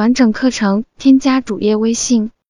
完整课程添加主页微信。